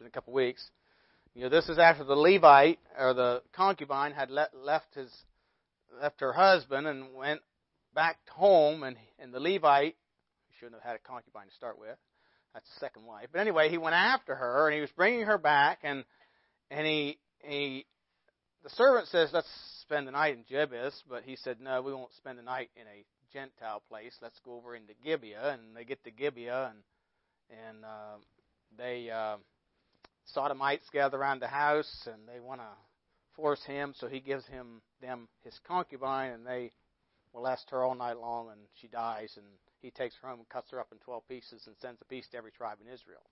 in a couple of weeks. You know, this is after the Levite or the concubine had le- left his left her husband and went back home, and and the Levite shouldn't have had a concubine to start with. That's the second wife. But anyway, he went after her, and he was bringing her back, and and he he the servant says, "Let's spend the night in Jebus," but he said, "No, we won't spend the night in a Gentile place. Let's go over into Gibeah." And they get to Gibeah, and and uh, they uh, sodomites gather around the house, and they want to force him. So he gives him them his concubine, and they molest her all night long, and she dies. And he takes her home and cuts her up in twelve pieces and sends a piece to every tribe in Israel.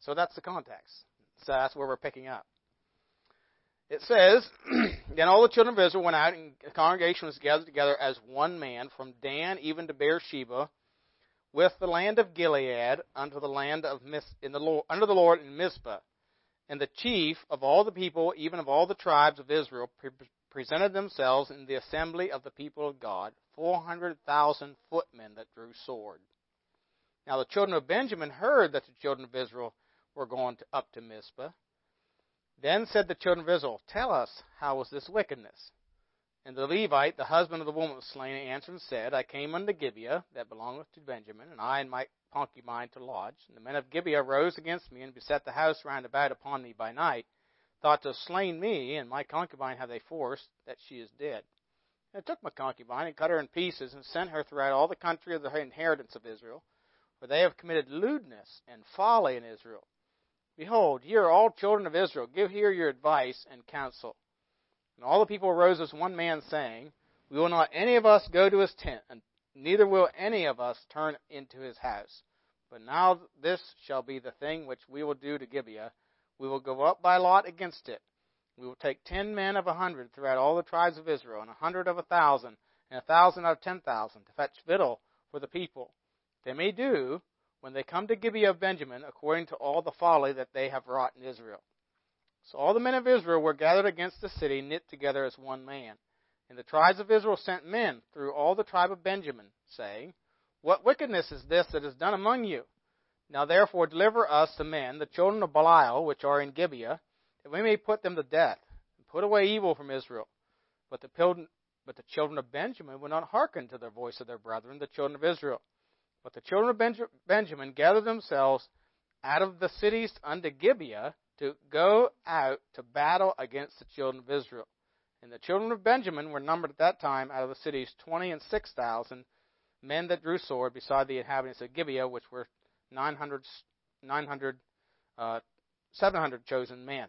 So that's the context. So that's where we're picking up. It says, Then all the children of Israel went out, and the congregation was gathered together as one man, from Dan even to Beersheba, with the land of Gilead unto the land of Mis- in the Lord, under the Lord in Mizpah. And the chief of all the people, even of all the tribes of Israel, pre- presented themselves in the assembly of the people of God, four hundred thousand footmen that drew sword. Now the children of Benjamin heard that the children of Israel were going to, up to Mizpah. Then said the children of Israel, Tell us, how was this wickedness? And the Levite, the husband of the woman was slain, answered and said, I came unto Gibeah, that belongeth to Benjamin, and I and my concubine to lodge. And the men of Gibeah rose against me, and beset the house round about upon me by night, thought to have slain me, and my concubine have they forced, that she is dead. And I took my concubine, and cut her in pieces, and sent her throughout all the country of the inheritance of Israel, for they have committed lewdness and folly in Israel. Behold, ye are all children of Israel, give here your advice and counsel. And all the people arose as one man, saying, We will not any of us go to his tent, and neither will any of us turn into his house. But now this shall be the thing which we will do to Gibeah. We will go up by lot against it. We will take ten men of a hundred throughout all the tribes of Israel, and a hundred of a thousand, and a thousand of ten thousand, to fetch victual for the people. They may do, when they come to Gibeah of Benjamin, according to all the folly that they have wrought in Israel. So all the men of Israel were gathered against the city, knit together as one man. And the tribes of Israel sent men through all the tribe of Benjamin, saying, What wickedness is this that is done among you? Now therefore deliver us the men, the children of Belial, which are in Gibeah, that we may put them to death, and put away evil from Israel. But the, but the children of Benjamin would not hearken to the voice of their brethren, the children of Israel. But the children of Benjamin gathered themselves out of the cities unto Gibeah to go out to battle against the children of Israel. And the children of Benjamin were numbered at that time out of the cities twenty and six thousand men that drew sword, beside the inhabitants of Gibeah, which were 900, 900 uh, 700 chosen men.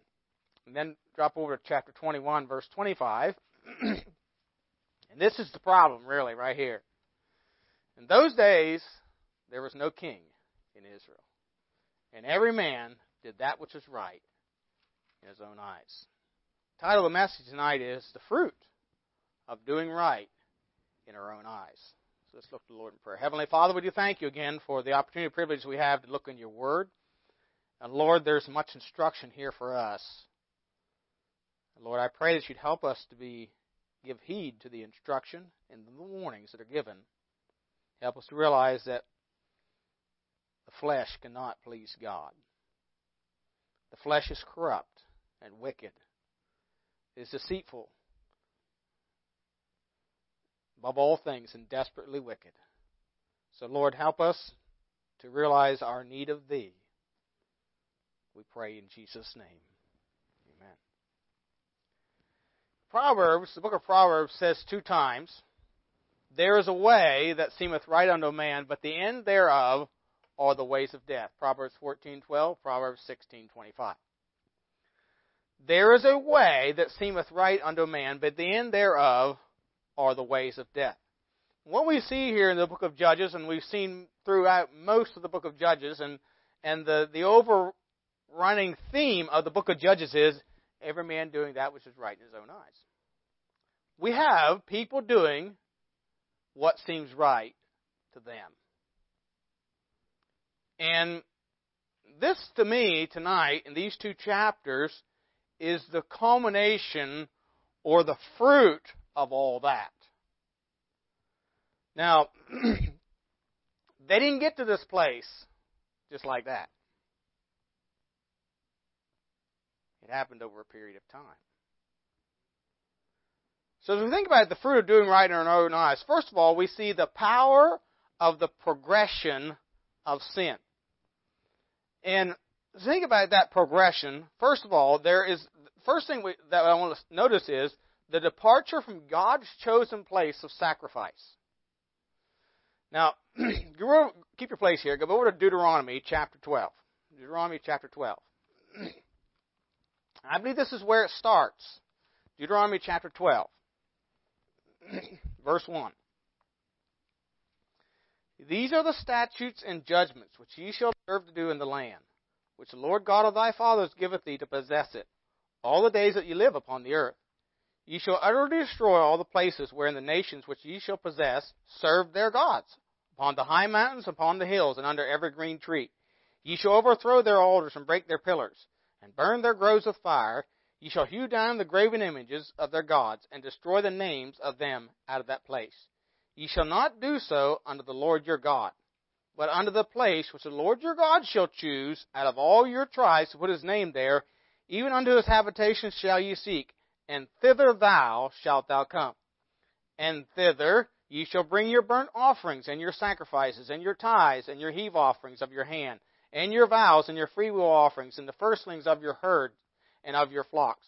And then drop over to chapter 21, verse 25. and this is the problem, really, right here. In those days, there was no king in Israel. And every man did that which was right in his own eyes. The title of the message tonight is The Fruit of Doing Right in Our Own Eyes. So let's look to the Lord in prayer. Heavenly Father, we do thank you again for the opportunity and privilege we have to look in your word. And Lord, there's much instruction here for us. And Lord, I pray that you'd help us to be give heed to the instruction and the warnings that are given. Help us to realize that the flesh cannot please God. The flesh is corrupt and wicked. It is deceitful above all things and desperately wicked. So, Lord, help us to realize our need of Thee. We pray in Jesus' name. Amen. Proverbs, the book of Proverbs says two times, There is a way that seemeth right unto a man, but the end thereof are the ways of death. Proverbs 14:12, Proverbs 16:25. There is a way that seemeth right unto man, but the end thereof are the ways of death. What we see here in the book of Judges, and we've seen throughout most of the book of Judges, and, and the, the overrunning theme of the book of Judges is every man doing that which is right in his own eyes. We have people doing what seems right to them. And this, to me, tonight, in these two chapters, is the culmination or the fruit of all that. Now, they didn't get to this place just like that. It happened over a period of time. So as we think about the fruit of doing right in our own eyes, first of all, we see the power of the progression of sin. And think about that progression. First of all, there is first thing we, that I want to notice is the departure from God's chosen place of sacrifice. Now, keep your place here. Go over to Deuteronomy chapter 12. Deuteronomy chapter 12. I believe this is where it starts. Deuteronomy chapter 12, verse 1. These are the statutes and judgments which ye shall observe to do in the land, which the Lord God of thy fathers giveth thee to possess it, all the days that ye live upon the earth. Ye shall utterly destroy all the places wherein the nations which ye shall possess serve their gods, upon the high mountains, upon the hills, and under every green tree. Ye shall overthrow their altars and break their pillars, and burn their groves with fire. Ye shall hew down the graven images of their gods, and destroy the names of them out of that place. Ye shall not do so unto the Lord your God, but unto the place which the Lord your God shall choose out of all your tribes to put his name there, even unto his habitation shall ye seek, and thither thou shalt thou come. And thither ye shall bring your burnt offerings, and your sacrifices, and your tithes, and your heave offerings of your hand, and your vows, and your freewill offerings, and the firstlings of your herd, and of your flocks.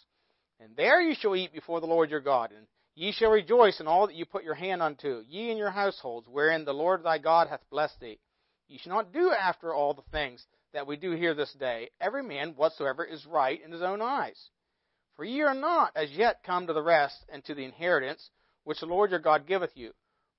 And there ye shall eat before the Lord your God, and Ye shall rejoice in all that you put your hand unto, ye and your households, wherein the Lord thy God hath blessed thee. Ye shall not do after all the things that we do here this day, every man whatsoever is right in his own eyes. For ye are not as yet come to the rest and to the inheritance which the Lord your God giveth you.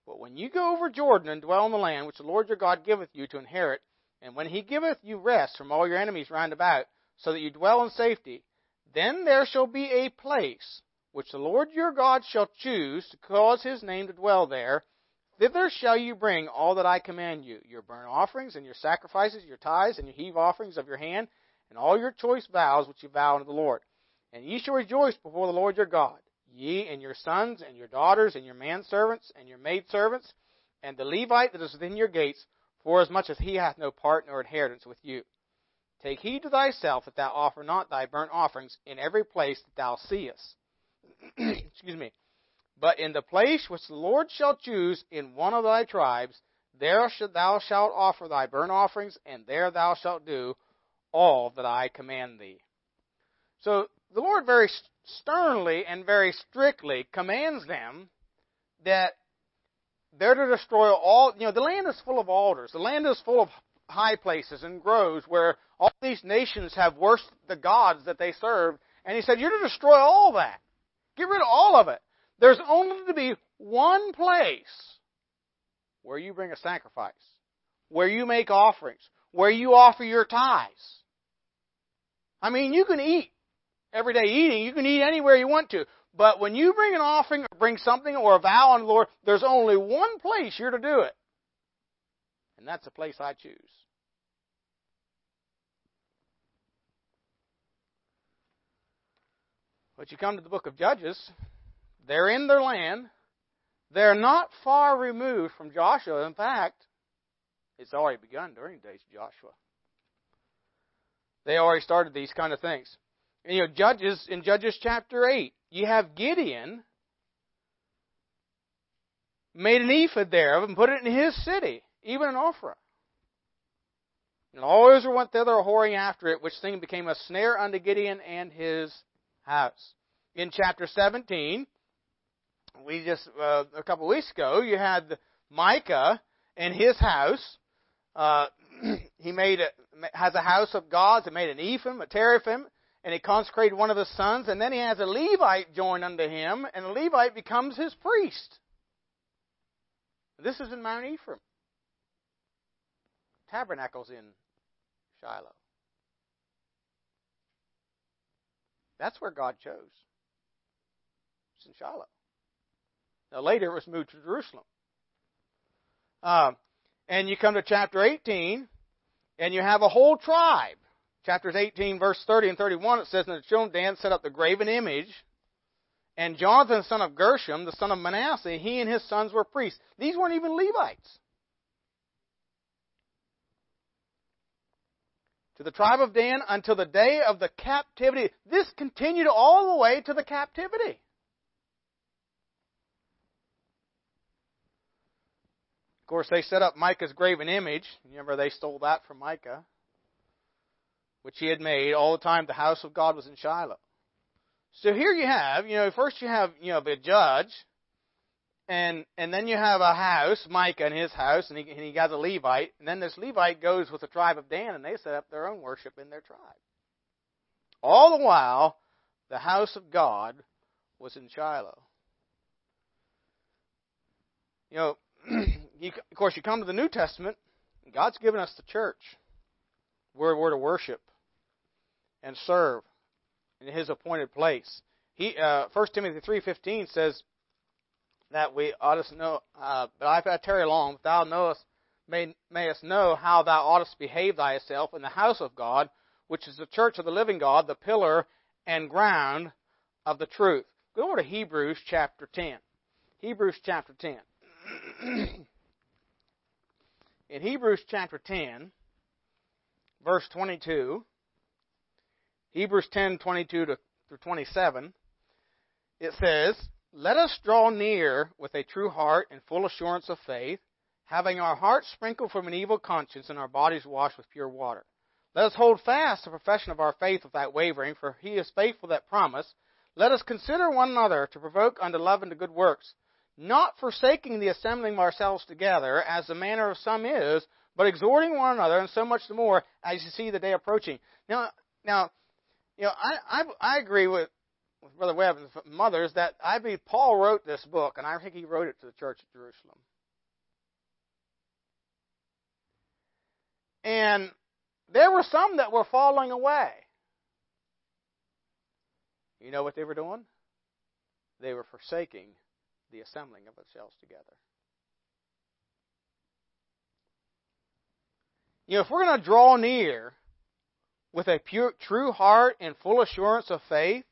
But when you go over Jordan and dwell in the land which the Lord your God giveth you to inherit, and when he giveth you rest from all your enemies round about, so that you dwell in safety, then there shall be a place which the Lord your God shall choose to cause his name to dwell there, thither shall you bring all that I command you, your burnt offerings and your sacrifices, your tithes and your heave offerings of your hand, and all your choice vows which you vow unto the Lord. And ye shall rejoice before the Lord your God, ye and your sons and your daughters and your manservants and your maidservants, and the Levite that is within your gates, forasmuch as he hath no part nor inheritance with you. Take heed to thyself that thou offer not thy burnt offerings in every place that thou seest excuse me, but in the place which the Lord shall choose in one of thy tribes, there thou shalt offer thy burnt offerings, and there thou shalt do all that I command thee. So the Lord very sternly and very strictly commands them that they're to destroy all, you know, the land is full of altars. The land is full of high places and groves where all these nations have worshipped the gods that they serve. And he said, you're to destroy all that. Get rid of all of it. There's only to be one place where you bring a sacrifice, where you make offerings, where you offer your tithes. I mean, you can eat everyday eating. You can eat anywhere you want to. But when you bring an offering or bring something or a vow on the Lord, there's only one place you're to do it. And that's the place I choose. But you come to the book of Judges, they're in their land. They're not far removed from Joshua. In fact, it's already begun during the days of Joshua. They already started these kind of things. And, you know, Judges in Judges chapter eight, you have Gideon made an ephod there and put it in his city, even in Ophrah. And all Israel went thither whoring after it, which thing became a snare unto Gideon and his house. In chapter 17, we just, uh, a couple weeks ago, you had Micah and his house. Uh, he made a, has a house of gods and made an ephim, a teraphim, and he consecrated one of his sons, and then he has a Levite join unto him, and the Levite becomes his priest. This is in Mount Ephraim. Tabernacles in Shiloh. That's where God chose. It's in Shiloh. Now later it was moved to Jerusalem. Um, and you come to chapter 18, and you have a whole tribe. Chapters 18, verse 30 and 31, it says, And the children of Dan set up the graven image, and Jonathan, son of Gershom, the son of Manasseh, he and his sons were priests. These weren't even Levites. To the tribe of Dan until the day of the captivity. This continued all the way to the captivity. Of course, they set up Micah's graven image. Remember, they stole that from Micah, which he had made all the time the house of God was in Shiloh. So here you have, you know, first you have, you know, the judge, and and then you have a house, Micah and his house, and he, and he got a Levite, and then this Levite goes with the tribe of Dan, and they set up their own worship in their tribe. All the while, the house of God was in Shiloh. You know, you, of course, you come to the New Testament, God's given us the church where we're to worship and serve in His appointed place. He, uh, 1 Timothy 3.15 says that we ought to know, uh, but I've had tarry long, thou knowest, may, mayest know how thou oughtest behave thyself in the house of God, which is the church of the living God, the pillar and ground of the truth. Go over to Hebrews chapter 10. Hebrews chapter 10. in Hebrews chapter 10, verse 22, Hebrews 10, 22 to, through 27, it says, Let us draw near with a true heart and full assurance of faith, having our hearts sprinkled from an evil conscience and our bodies washed with pure water. Let us hold fast the profession of our faith without wavering, for he is faithful that promise. Let us consider one another to provoke unto love and to good works not forsaking the assembling of ourselves together, as the manner of some is, but exhorting one another, and so much the more as you see the day approaching. Now, now, you know, I I, I agree with, with Brother Webb and mothers that I believe Paul wrote this book, and I think he wrote it to the church at Jerusalem. And there were some that were falling away. You know what they were doing? They were forsaking the assembling of ourselves together. You know, if we're going to draw near with a pure, true heart and full assurance of faith,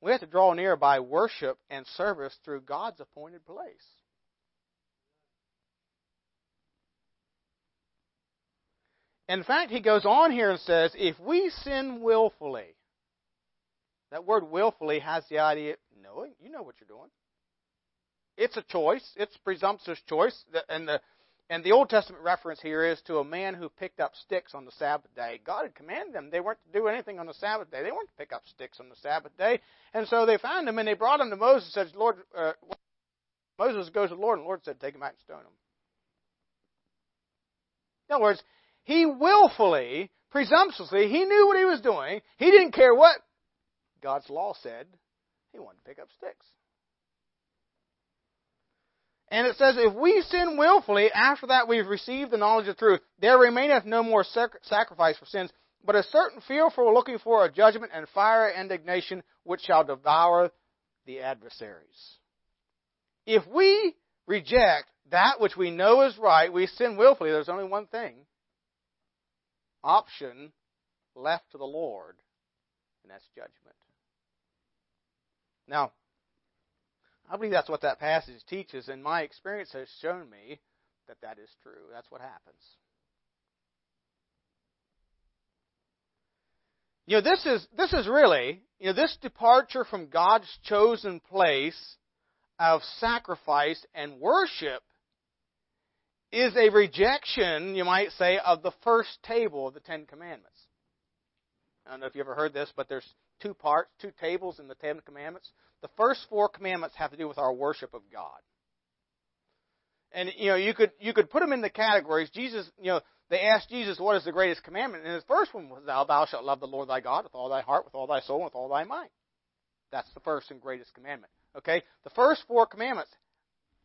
we have to draw near by worship and service through God's appointed place. In fact, he goes on here and says, if we sin willfully, that word willfully has the idea, knowing, you know what you're doing. It's a choice. It's presumptuous choice. And the and the Old Testament reference here is to a man who picked up sticks on the Sabbath day. God had commanded them. They weren't to do anything on the Sabbath day. They weren't to pick up sticks on the Sabbath day. And so they found him and they brought him to Moses and said, Lord, uh, Moses goes to the Lord and the Lord said, take him out and stone him. In other words, he willfully, presumptuously, he knew what he was doing. He didn't care what God's law said. He wanted to pick up sticks. And it says, If we sin willfully, after that we've received the knowledge of truth, there remaineth no more sacrifice for sins, but a certain fearful looking for a judgment and fire indignation which shall devour the adversaries. If we reject that which we know is right, we sin willfully, there's only one thing option left to the Lord, and that's judgment. Now, I believe that's what that passage teaches, and my experience has shown me that that is true. That's what happens. You know, this is this is really, you know, this departure from God's chosen place of sacrifice and worship is a rejection, you might say, of the first table of the Ten Commandments. I don't know if you ever heard this, but there's two parts, two tables in the Ten Commandments. The first four commandments have to do with our worship of God. And you know, you could you could put them in the categories. Jesus, you know, they asked Jesus, "What is the greatest commandment?" And his first one was, "Thou thou shalt love the Lord thy God with all thy heart, with all thy soul, and with all thy mind." That's the first and greatest commandment. Okay, the first four commandments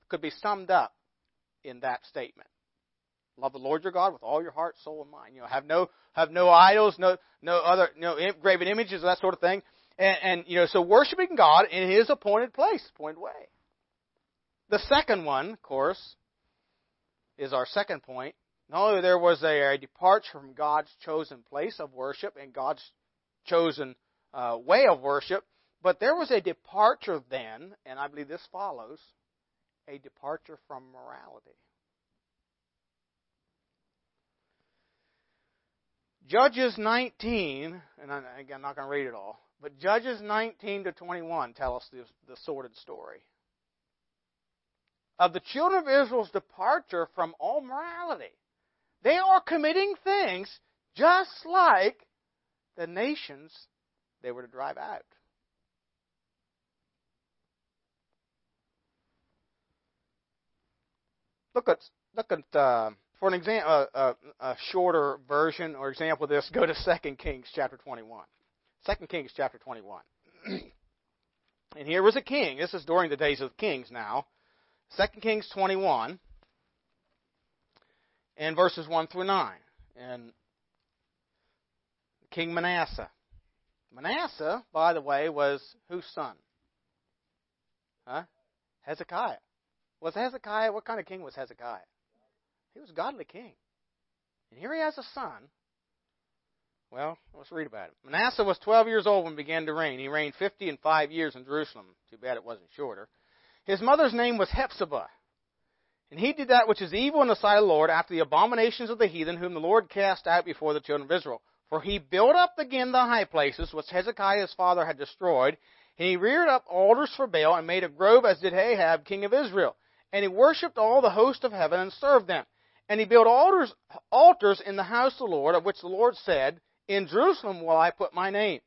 could be summed up in that statement. Love the Lord your God with all your heart, soul, and mind. You know, have no have no idols, no no other no graven images, that sort of thing. And, and you know, so worshiping God in His appointed place, appointed way. The second one, of course, is our second point. Not only there was a, a departure from God's chosen place of worship and God's chosen uh, way of worship, but there was a departure then, and I believe this follows, a departure from morality. Judges 19, and I'm, I'm not going to read it all, but Judges 19 to 21 tell us this, the sordid story of the children of Israel's departure from all morality. They are committing things just like the nations they were to drive out. Look at look at uh, for an example, uh, uh, a shorter version or example of this. Go to 2 Kings chapter 21. 2 Kings chapter 21. and here was a king. This is during the days of kings now. 2 Kings 21 and verses 1 through 9. And King Manasseh. Manasseh, by the way, was whose son? Huh? Hezekiah. Was Hezekiah, what kind of king was Hezekiah? He was a godly king. And here he has a son. Well, let's read about it. Manasseh was 12 years old when he began to reign. He reigned 50 and 5 years in Jerusalem. Too bad it wasn't shorter. His mother's name was Hephzibah. And he did that which is evil in the sight of the Lord after the abominations of the heathen whom the Lord cast out before the children of Israel. For he built up again the high places which Hezekiah his father had destroyed, and he reared up altars for Baal and made a grove as did Ahab king of Israel. And he worshipped all the host of heaven and served them. And he built altars, altars in the house of the Lord, of which the Lord said, In Jerusalem will I put my name.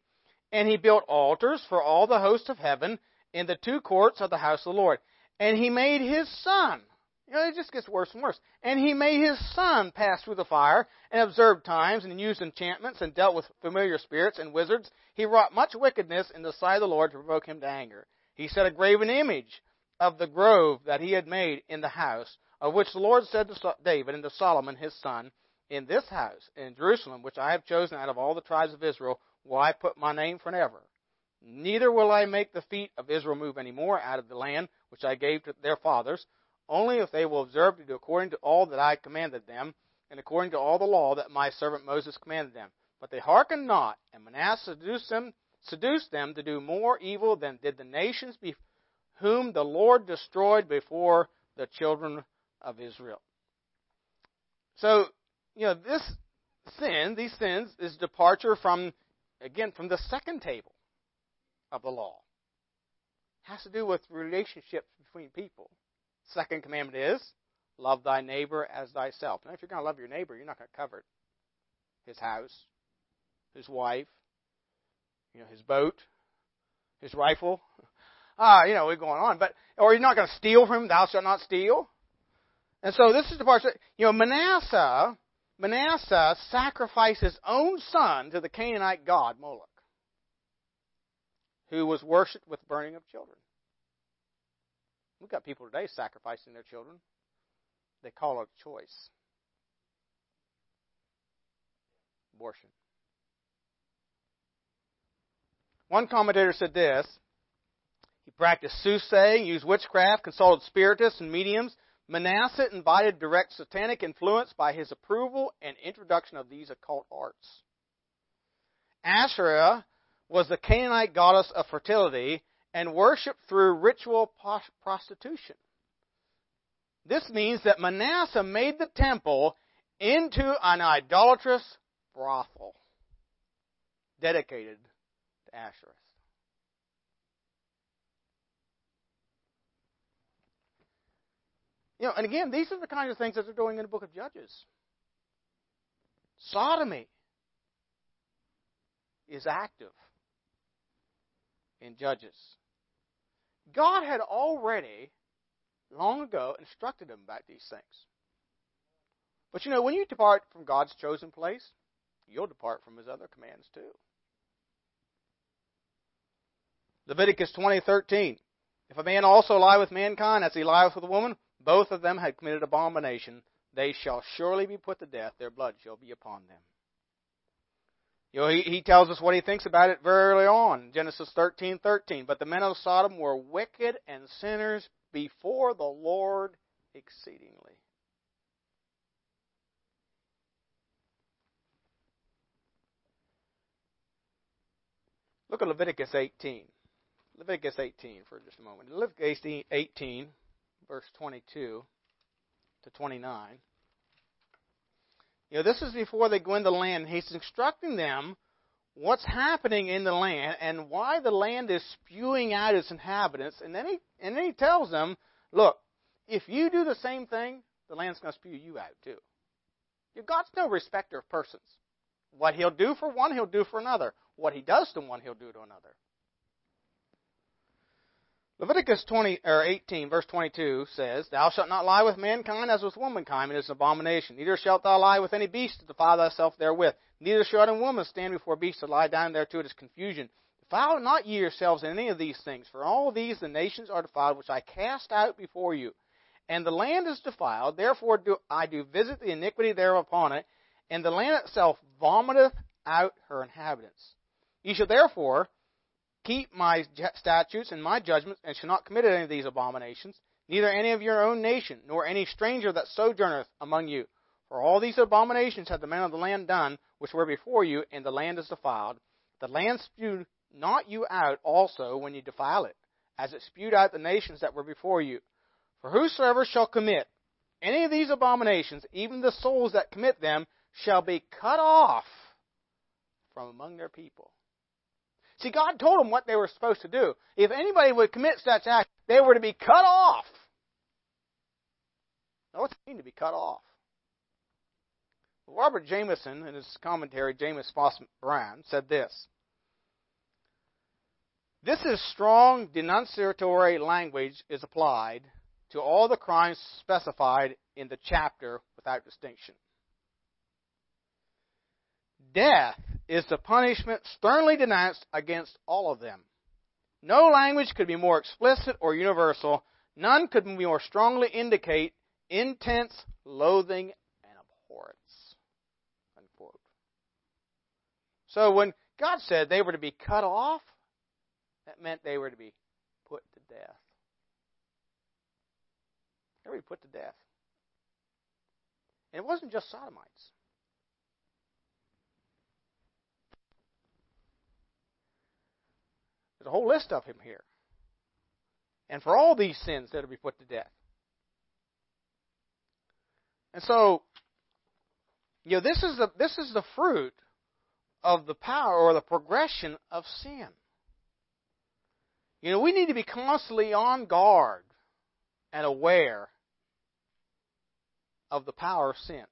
And he built altars for all the hosts of heaven in the two courts of the house of the Lord. And he made his son. You know, it just gets worse and worse. And he made his son pass through the fire, and observed times, and used enchantments, and dealt with familiar spirits and wizards. He wrought much wickedness in the sight of the Lord to provoke him to anger. He set a graven image of the grove that he had made in the house, of which the Lord said to David and to Solomon his son, In this house, in Jerusalem, which I have chosen out of all the tribes of Israel, will I put my name forever. Neither will I make the feet of Israel move any more out of the land which I gave to their fathers, only if they will observe to do according to all that I commanded them, and according to all the law that my servant Moses commanded them. But they hearkened not, and Manasseh seduced them, seduced them to do more evil than did the nations be, whom the Lord destroyed before the children of Israel. So, you know, this sin, these sins, is departure from, again, from the second table of the law. It has to do with relationships between people. Second commandment is, love thy neighbor as thyself. Now, if you're going to love your neighbor, you're not going to covet his house, his wife, you know, his boat, his rifle. Ah, you know, we're going on. But or you're not going to steal from him. Thou shalt not steal. And so this is the part. You know, Manasseh, Manasseh sacrificed his own son to the Canaanite god Moloch, who was worshipped with burning of children. We've got people today sacrificing their children. They call it choice. Abortion. One commentator said this. He practiced soothsaying, used witchcraft, consulted spiritists and mediums. Manasseh invited direct satanic influence by his approval and introduction of these occult arts. Asherah was the Canaanite goddess of fertility and worshipped through ritual prostitution. This means that Manasseh made the temple into an idolatrous brothel dedicated to Asherah. You know, and again, these are the kinds of things that they're doing in the book of Judges. Sodomy is active in Judges. God had already, long ago, instructed them about these things. But you know, when you depart from God's chosen place, you'll depart from his other commands too. Leviticus 20:13 If a man also lie with mankind as he lieth with a woman, both of them had committed abomination, they shall surely be put to death, their blood shall be upon them. You know, he, he tells us what he thinks about it very early on, Genesis 13, 13. But the men of Sodom were wicked and sinners before the Lord exceedingly. Look at Leviticus 18. Leviticus 18 for just a moment. Leviticus 18, verse 22 to 29. You know, this is before they go into the land. He's instructing them what's happening in the land and why the land is spewing out its inhabitants. And then he, and then he tells them, look, if you do the same thing, the land's going to spew you out too. God's no respecter of persons. What he'll do for one, he'll do for another. What he does to one, he'll do to another. Leviticus 20 or 18 verse 22 says, "Thou shalt not lie with mankind as with womankind; it is an abomination. Neither shalt thou lie with any beast to defile thyself therewith. Neither shall a woman stand before beast to lie down thereto; it is confusion. Defile not ye yourselves in any of these things, for all these the nations are defiled, which I cast out before you. And the land is defiled; therefore do I do visit the iniquity thereof upon it, and the land itself vomiteth out her inhabitants. Ye shall therefore keep my statutes and my judgments, and shall not commit any of these abominations, neither any of your own nation, nor any stranger that sojourneth among you. For all these abominations have the men of the land done, which were before you, and the land is defiled. The land spewed not you out also when you defile it, as it spewed out the nations that were before you. For whosoever shall commit any of these abominations, even the souls that commit them, shall be cut off from among their people. See, God told them what they were supposed to do. If anybody would commit such act, they were to be cut off. Now, what's it mean to be cut off? Robert Jamieson, in his commentary, James Foss said this. This is strong denunciatory language is applied to all the crimes specified in the chapter without distinction. Death is the punishment sternly denounced against all of them. No language could be more explicit or universal. None could be more strongly indicate intense loathing and abhorrence. Unquote. So when God said they were to be cut off, that meant they were to be put to death. They were put to death. And it wasn't just sodomites. There's a whole list of him here. And for all these sins that will be put to death. And so, you know, this is the this is the fruit of the power or the progression of sin. You know, we need to be constantly on guard and aware of the power of sin.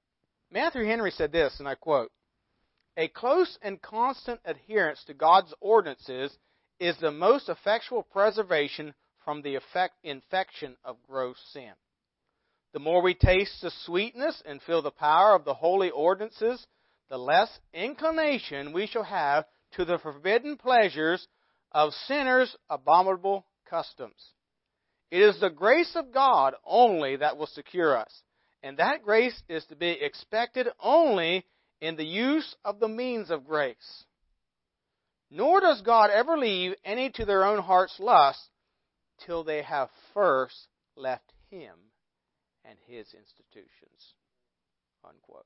Matthew Henry said this, and I quote A close and constant adherence to God's ordinances is the most effectual preservation from the effect, infection of gross sin. The more we taste the sweetness and feel the power of the holy ordinances, the less inclination we shall have to the forbidden pleasures of sinners' abominable customs. It is the grace of God only that will secure us, and that grace is to be expected only in the use of the means of grace. Nor does God ever leave any to their own heart's lust till they have first left Him and His institutions. Unquote.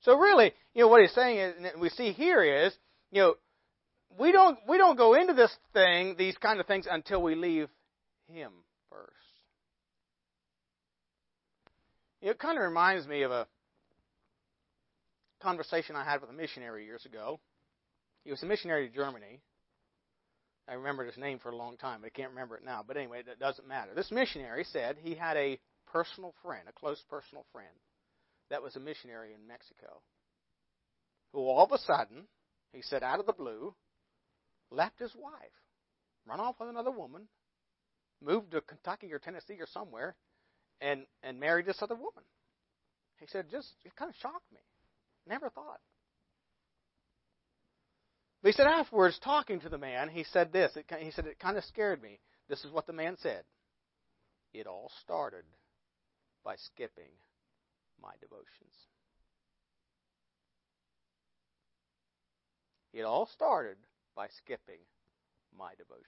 So really, you know, what he's saying is, and we see here is, you know, we don't we don't go into this thing, these kind of things, until we leave Him first. You know, it kind of reminds me of a conversation I had with a missionary years ago. He was a missionary to Germany. I remembered his name for a long time, but I can't remember it now. But anyway, that doesn't matter. This missionary said he had a personal friend, a close personal friend, that was a missionary in Mexico, who all of a sudden, he said, out of the blue, left his wife, run off with another woman, moved to Kentucky or Tennessee or somewhere, and and married this other woman. He said, just it kind of shocked me. Never thought. But he said afterwards, talking to the man, he said this. It, he said, it kind of scared me. This is what the man said. It all started by skipping my devotions. It all started by skipping my devotions.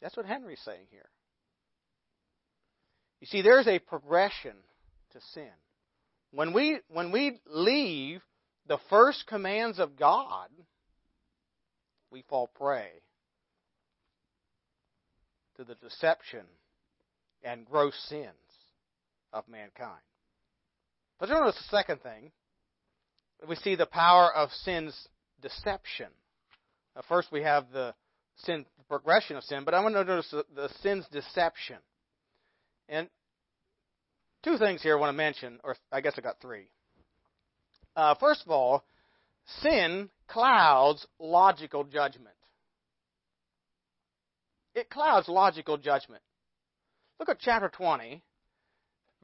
That's what Henry's saying here. You see, there's a progression to sin. When we, when we leave the first commands of God, we fall prey to the deception and gross sins of mankind. But notice the second thing. We see the power of sin's deception. Now, first, we have the sin, the progression of sin, but I want to notice the, the sin's deception. And two things here I want to mention, or I guess I got three. Uh, first of all, sin clouds logical judgment. It clouds logical judgment. Look at chapter 20,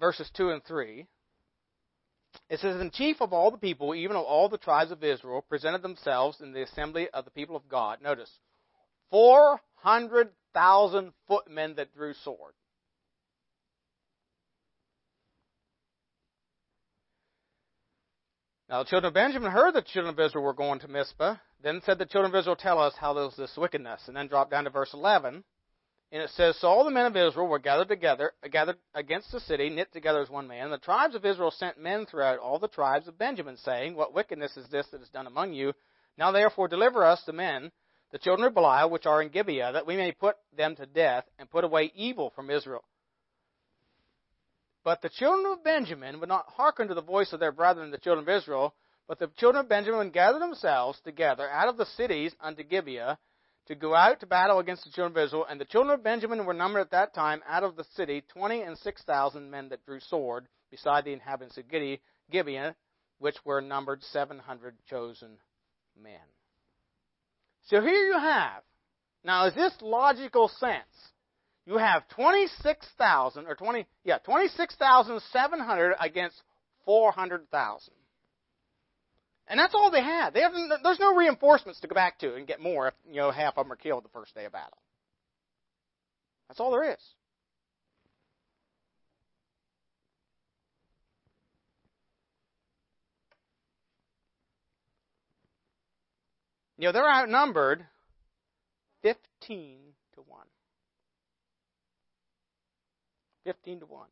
verses 2 and 3. It says, And chief of all the people, even of all the tribes of Israel, presented themselves in the assembly of the people of God. Notice, 400,000 footmen that drew sword. Now the children of Benjamin heard that the children of Israel were going to Mizpah. Then said the children of Israel, Tell us how there was this wickedness. And then drop down to verse 11. And it says, So all the men of Israel were gathered together, gathered against the city, knit together as one man. And the tribes of Israel sent men throughout all the tribes of Benjamin, saying, What wickedness is this that is done among you? Now therefore deliver us the men, the children of Belial, which are in Gibeah, that we may put them to death, and put away evil from Israel. But the children of Benjamin would not hearken to the voice of their brethren, the children of Israel. But the children of Benjamin gathered themselves together out of the cities unto Gibeah to go out to battle against the children of Israel. And the children of Benjamin were numbered at that time out of the city twenty and six thousand men that drew sword, beside the inhabitants of Gibeah, which were numbered seven hundred chosen men. So here you have. Now, is this logical sense? You have 26,000 or 20 yeah 26,700 against 400,000. And that's all they had. They have there's no reinforcements to go back to and get more if you know half of them are killed the first day of battle. That's all there is. You know, they're outnumbered 15 to 1. 15 to 1.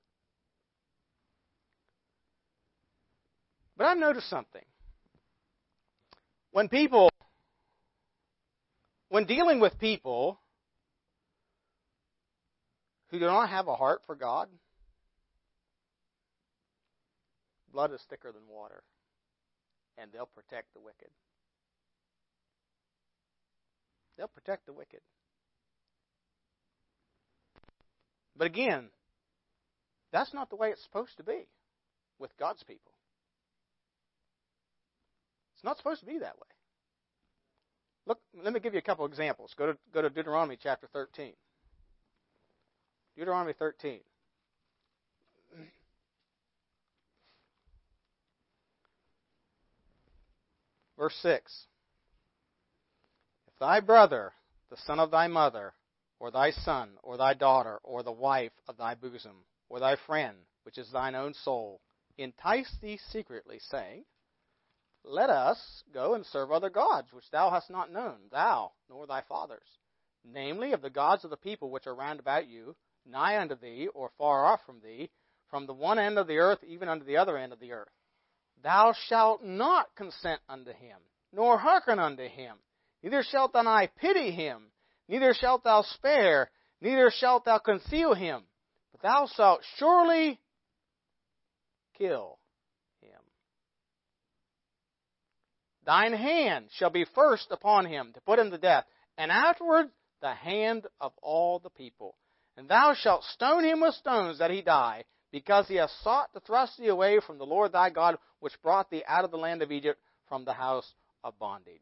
But I've noticed something. When people, when dealing with people who do not have a heart for God, blood is thicker than water, and they'll protect the wicked. They'll protect the wicked. But again, that's not the way it's supposed to be with God's people. It's not supposed to be that way. Look, let me give you a couple examples. Go to, go to Deuteronomy chapter 13. Deuteronomy 13. Verse 6. If thy brother, the son of thy mother, or thy son, or thy daughter, or the wife of thy bosom, or thy friend, which is thine own soul, entice thee secretly, saying, Let us go and serve other gods, which thou hast not known, thou nor thy fathers, namely of the gods of the people which are round about you, nigh unto thee, or far off from thee, from the one end of the earth even unto the other end of the earth. Thou shalt not consent unto him, nor hearken unto him, neither shalt thine pity him, neither shalt thou spare, neither shalt thou conceal him thou shalt surely kill him. Thine hand shall be first upon him to put him to death, and afterward the hand of all the people. And thou shalt stone him with stones that he die, because he hath sought to thrust thee away from the Lord thy God, which brought thee out of the land of Egypt from the house of bondage.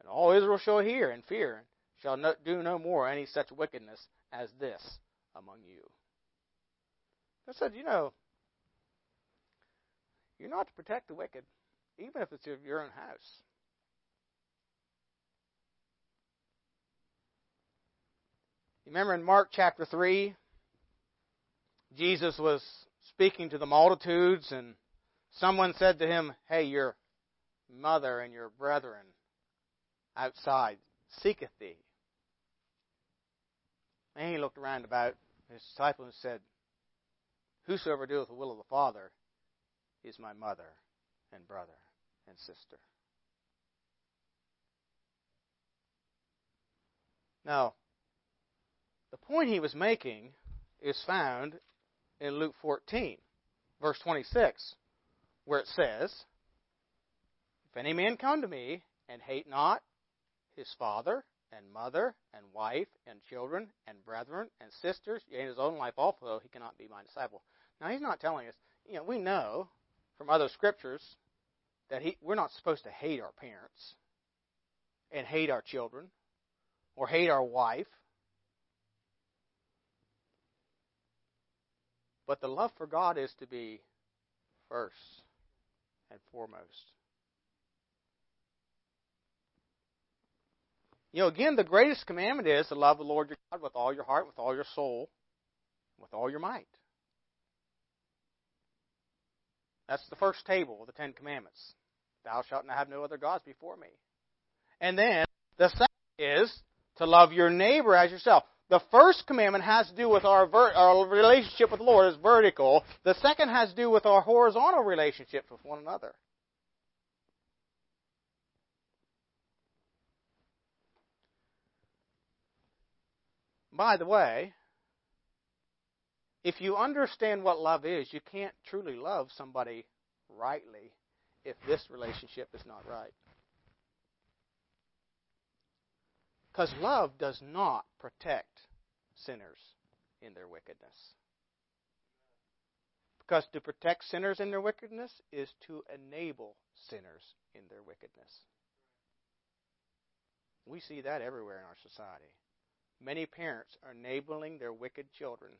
And all Israel shall hear and fear, and shall do no more any such wickedness as this among you. I said, you know, you're not to protect the wicked, even if it's your own house. You remember in Mark chapter 3, Jesus was speaking to the multitudes, and someone said to him, Hey, your mother and your brethren outside seeketh thee. And he looked around about his disciples and said, Whosoever doeth the will of the Father is my mother and brother and sister. Now, the point he was making is found in Luke 14, verse 26, where it says, If any man come to me and hate not his father and mother and wife and children and brethren and sisters, yea, his own life also, he cannot be my disciple. Now, he's not telling us, you know, we know from other scriptures that he, we're not supposed to hate our parents and hate our children or hate our wife. But the love for God is to be first and foremost. You know, again, the greatest commandment is to love the Lord your God with all your heart, with all your soul, with all your might. That's the first table of the Ten Commandments. Thou shalt not have no other gods before me. And then the second is to love your neighbor as yourself. The first commandment has to do with our, ver- our relationship with the Lord is vertical. The second has to do with our horizontal relationships with one another. By the way, if you understand what love is, you can't truly love somebody rightly if this relationship is not right. Because love does not protect sinners in their wickedness. Because to protect sinners in their wickedness is to enable sinners in their wickedness. We see that everywhere in our society. Many parents are enabling their wicked children.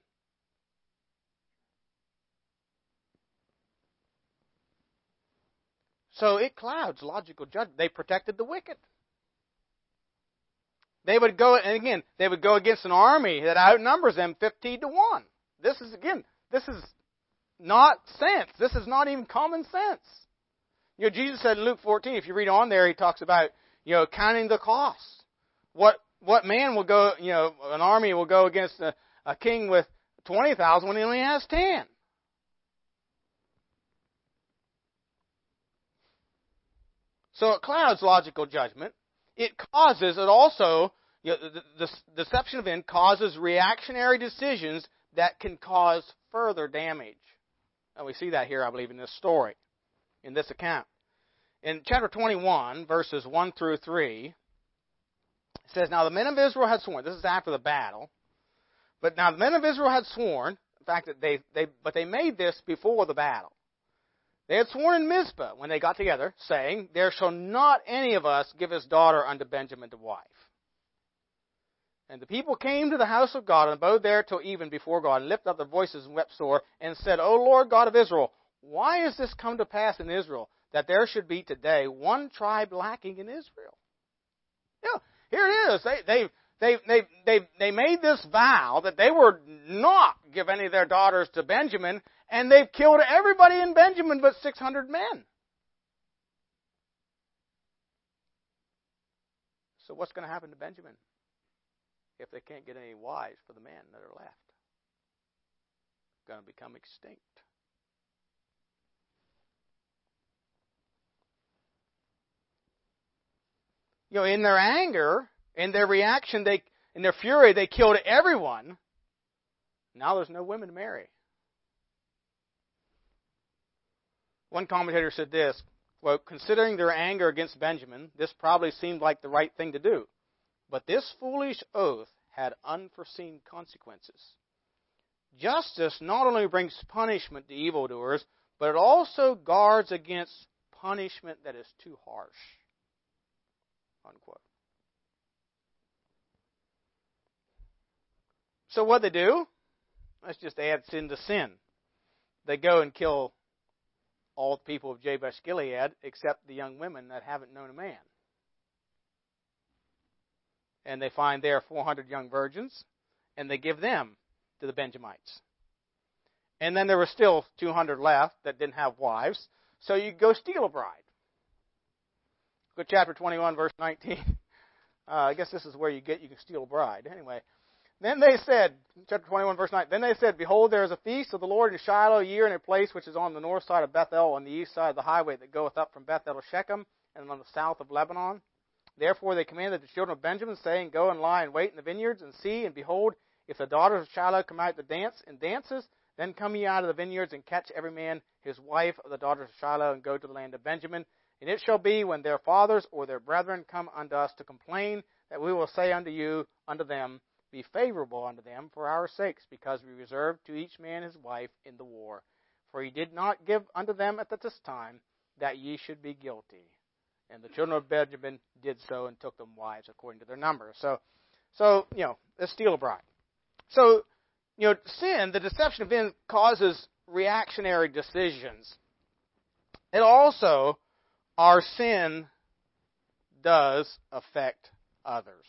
So it clouds logical judgment. They protected the wicked. They would go, and again, they would go against an army that outnumbers them 15 to 1. This is, again, this is not sense. This is not even common sense. You know, Jesus said in Luke 14, if you read on there, he talks about, you know, counting the cost. What what man will go, you know, an army will go against a, a king with 20,000 when he only has 10? So it clouds logical judgment. It causes, it also, you know, the, the deception of causes reactionary decisions that can cause further damage. And we see that here, I believe, in this story, in this account. In chapter 21, verses 1 through 3, it says, Now the men of Israel had sworn, this is after the battle, but now the men of Israel had sworn, in fact, that they, they, but they made this before the battle. They had sworn in Mizpah when they got together, saying, There shall not any of us give his daughter unto Benjamin to wife. And the people came to the house of God and abode there till even before God, and lifted up their voices and wept sore, and said, O Lord God of Israel, why is this come to pass in Israel, that there should be today one tribe lacking in Israel? Know, here it is. They, they, they, they, they, they made this vow that they would not give any of their daughters to Benjamin, and they've killed everybody in Benjamin but 600 men. So what's going to happen to Benjamin if they can't get any wives for the men that are left? Going to become extinct. You know, in their anger, in their reaction, they, in their fury, they killed everyone. Now there's no women to marry. One commentator said this, quote, considering their anger against Benjamin, this probably seemed like the right thing to do. But this foolish oath had unforeseen consequences. Justice not only brings punishment to evildoers, but it also guards against punishment that is too harsh. Unquote. So what they do? Let's just add sin to sin. They go and kill all the people of Jabesh Gilead except the young women that haven't known a man. And they find there 400 young virgins, and they give them to the Benjamites. And then there were still 200 left that didn't have wives, so you go steal a bride. Go chapter 21, verse 19. Uh, I guess this is where you get you can steal a bride. Anyway, then they said, chapter 21, verse 9, then they said, Behold, there is a feast of the Lord in Shiloh, a year in a place which is on the north side of Bethel, on the east side of the highway that goeth up from Bethel to Shechem, and on the south of Lebanon. Therefore they commanded the children of Benjamin, saying, Go and lie and wait in the vineyards, and see, and behold, if the daughters of Shiloh come out to dance and dances, Then come ye out of the vineyards and catch every man his wife of the daughters of Shiloh and go to the land of Benjamin. And it shall be when their fathers or their brethren come unto us to complain that we will say unto you, unto them, be favorable unto them for our sakes, because we reserved to each man his wife in the war. For he did not give unto them at this time that ye should be guilty. And the children of Benjamin did so and took them wives according to their number. So, so you know, they steal a bride. So, you know, sin, the deception of sin, causes reactionary decisions. It also, our sin does affect others.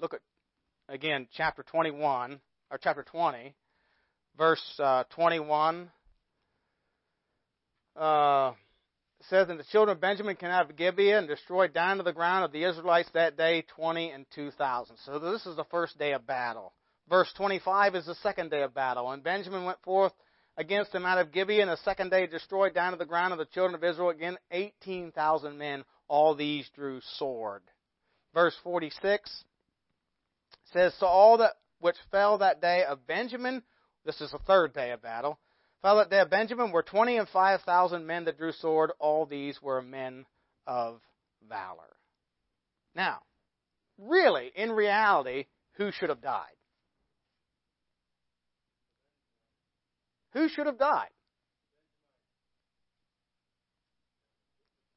Look at, again, chapter 21, or chapter 20, verse uh, 21. Uh, says, And the children of Benjamin came out of Gibeah and destroyed down to the ground of the Israelites that day 20 and 2,000. So this is the first day of battle. Verse 25 is the second day of battle. And Benjamin went forth against them out of Gibeah, and the second day destroyed down to the ground of the children of Israel again 18,000 men. All these drew sword. Verse 46 says, So all that which fell that day of Benjamin, this is the third day of battle, fell that day of Benjamin were 20 and 5,000 men that drew sword. All these were men of valor. Now, really, in reality, who should have died? Who should have died?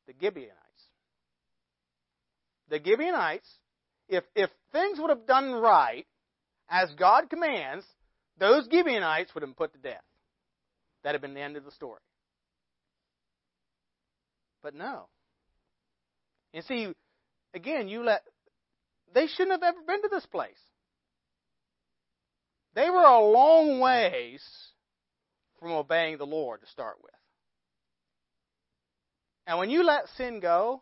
The Gibeonites. The Gibeonites, if, if things would have done right, as God commands, those Gibeonites would have been put to death. That had been the end of the story. But no. And see, again, you let they shouldn't have ever been to this place. They were a long ways from obeying the Lord to start with. And when you let sin go,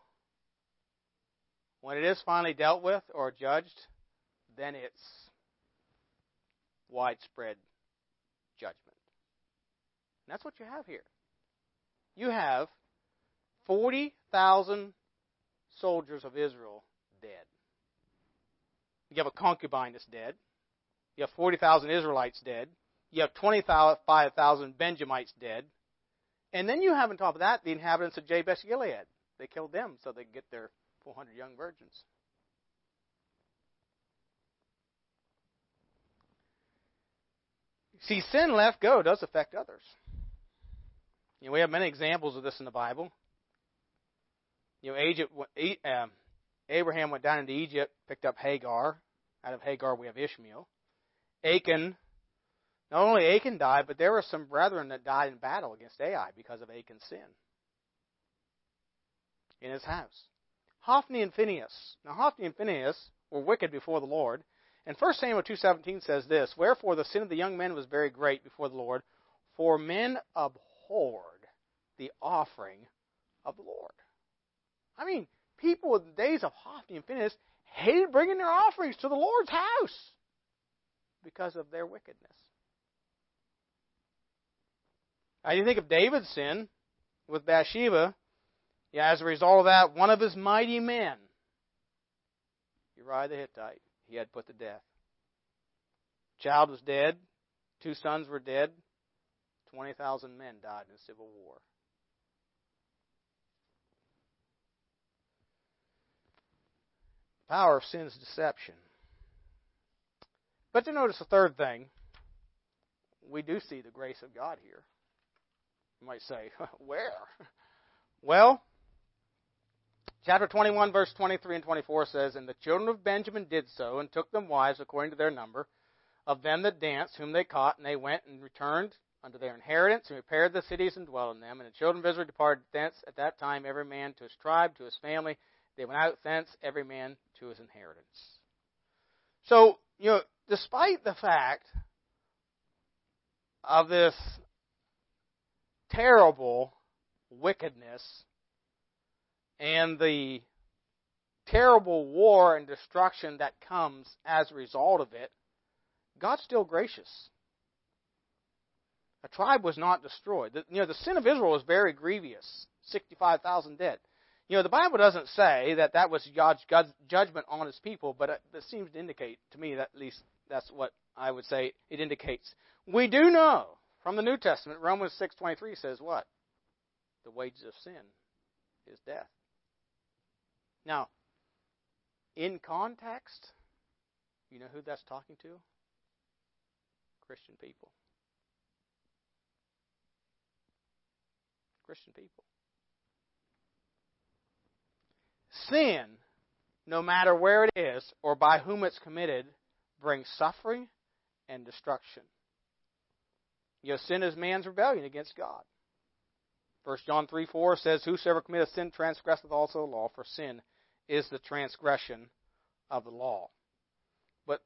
when it is finally dealt with or judged, then it's widespread judgment. And that's what you have here. You have 40,000 soldiers of Israel dead. You have a concubine that's dead. You have 40,000 Israelites dead. You have 25,000 Benjamites dead. And then you have on top of that the inhabitants of Jabesh Gilead. They killed them so they could get their 400 young virgins. See, sin left go does affect others. You know, we have many examples of this in the Bible. You know, um, Abraham went down into Egypt, picked up Hagar. Out of Hagar, we have Ishmael. Achan, not only Achan died, but there were some brethren that died in battle against Ai because of Achan's sin in his house. Hophni and Phinehas. Now, Hophni and Phinehas were wicked before the Lord. And 1 Samuel 2.17 says this, Wherefore the sin of the young men was very great before the Lord, for men abhorred the offering of the Lord. I mean, people in the days of Hophni and Phinehas hated bringing their offerings to the Lord's house because of their wickedness. Now, you think of David's sin with Bathsheba. Yeah, as a result of that, one of his mighty men, Uriah the Hittite, he had put to death. Child was dead. Two sons were dead. 20,000 men died in the Civil War. The power of sin's deception. But to notice the third thing, we do see the grace of God here. You might say, where? Well, chapter 21, verse 23 and 24 says, And the children of Benjamin did so, and took them wives according to their number, of them that danced, whom they caught, and they went and returned unto their inheritance, and repaired the cities and dwelt in them. And the children of Israel departed thence at that time, every man to his tribe, to his family. They went out thence, every man to his inheritance. So, you know, despite the fact of this terrible wickedness and the terrible war and destruction that comes as a result of it, God's still gracious. A tribe was not destroyed. The, you know, the sin of Israel was very grievous 65,000 dead. You know, the Bible doesn't say that that was God's judgment on his people, but it, seems to indicate, to me, that at least that's what I would say it indicates. We do know from the New Testament, Romans 6:23 says what? The wages of sin is death. Now, in context, you know who that's talking to? Christian people. Christian people. Sin, no matter where it is or by whom it's committed, brings suffering and destruction. You know, sin is man's rebellion against God. 1 John 3 4 says, Whosoever committeth sin transgresseth also the law, for sin is the transgression of the law. But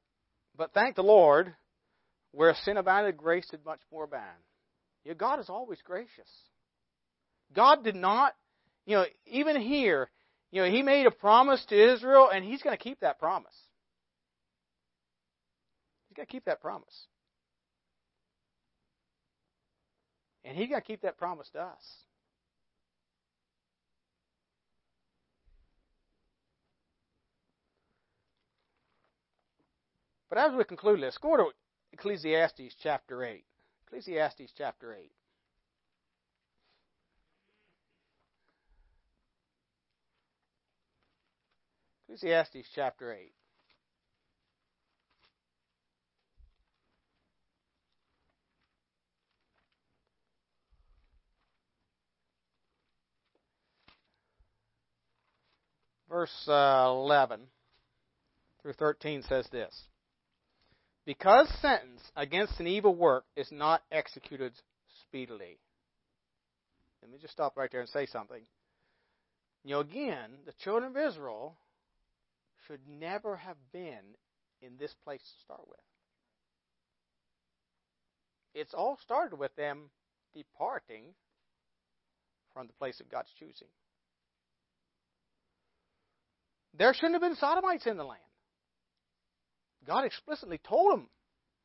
but thank the Lord, where sin abounded, grace did much more abound. You know, God is always gracious. God did not, you know, even here, you know, He made a promise to Israel, and He's going to keep that promise. He's got to keep that promise. And He's got to keep that promise to us. But as we conclude, let's go to Ecclesiastes chapter 8. Ecclesiastes chapter 8. Ecclesiastes chapter 8. Verse uh, 11 through 13 says this because sentence against an evil work is not executed speedily. Let me just stop right there and say something. You know, again, the children of Israel should never have been in this place to start with. It's all started with them departing from the place of God's choosing. There shouldn't have been sodomites in the land. God explicitly told them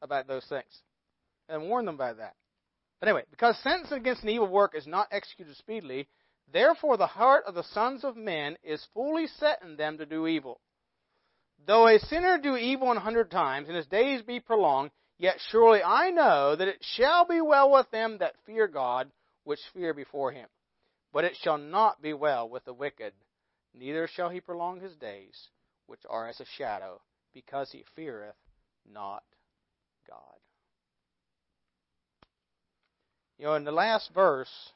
about those things and warned them about that. But anyway, because sentence against an evil work is not executed speedily, therefore the heart of the sons of men is fully set in them to do evil. Though a sinner do evil an hundred times, and his days be prolonged, yet surely I know that it shall be well with them that fear God, which fear before him. But it shall not be well with the wicked, neither shall he prolong his days, which are as a shadow because he feareth not God. You know, in the last verse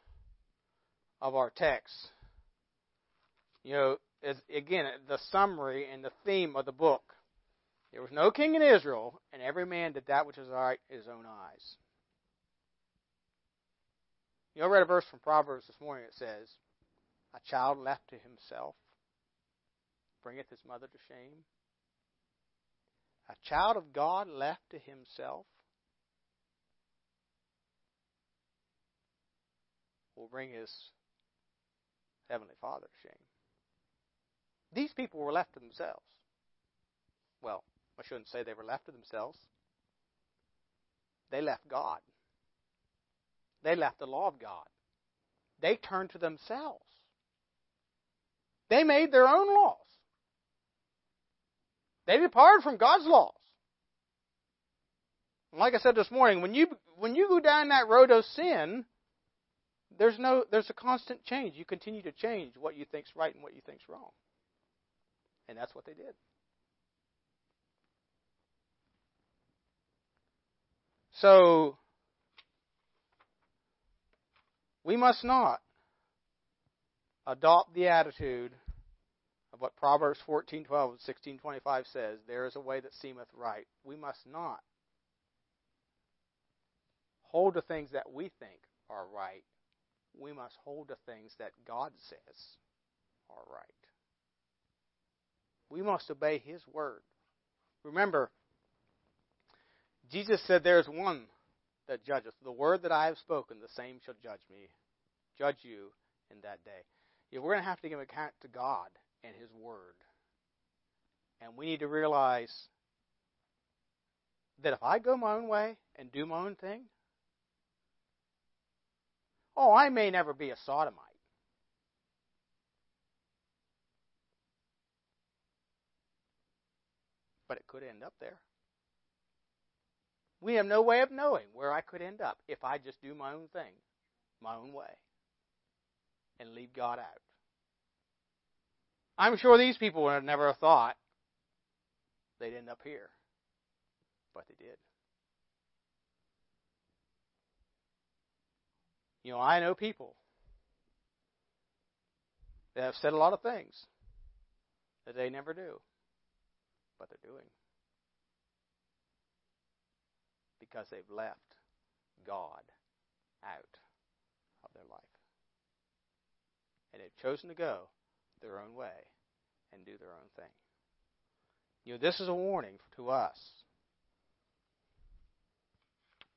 of our text, you know, is again the summary and the theme of the book. There was no king in Israel, and every man did that which was right in his own eyes. You know, I read a verse from Proverbs this morning. It says, "A child left to himself bringeth his mother to shame." A child of God left to himself will bring his heavenly Father to shame. These people were left to themselves. Well, I shouldn't say they were left to themselves. They left God. They left the law of God. They turned to themselves. They made their own laws. They departed from God's laws. And like I said this morning, when you when you go down that road of sin, there's no there's a constant change. You continue to change what you think's right and what you think's wrong. And that's what they did. So we must not adopt the attitude of what Proverbs 14:12 and 16:25 says, there is a way that seemeth right. We must not hold to things that we think are right. We must hold to things that God says are right. We must obey his word. Remember, Jesus said, There is one that judgeth. The word that I have spoken, the same shall judge me, judge you in that day. Yeah, we're going to have to give account to God and His Word. And we need to realize that if I go my own way and do my own thing, oh, I may never be a sodomite. But it could end up there. We have no way of knowing where I could end up if I just do my own thing, my own way, and leave God out. I'm sure these people would have never thought they'd end up here, but they did. You know, I know people that have said a lot of things that they never do, but they're doing. Because they've left God out of their life. And they've chosen to go their own way and do their own thing. You know, this is a warning to us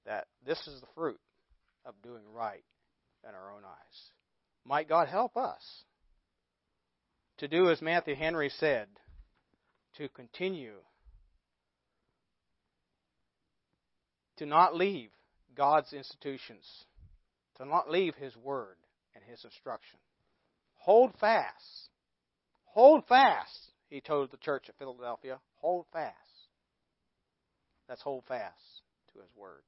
that this is the fruit of doing right in our own eyes. Might God help us to do as Matthew Henry said, to continue to not leave God's institutions, to not leave His Word and His instruction. Hold fast. Hold fast, he told the church at Philadelphia. Hold fast. That's hold fast to His Word.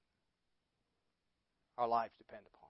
Our lives depend upon. Let's.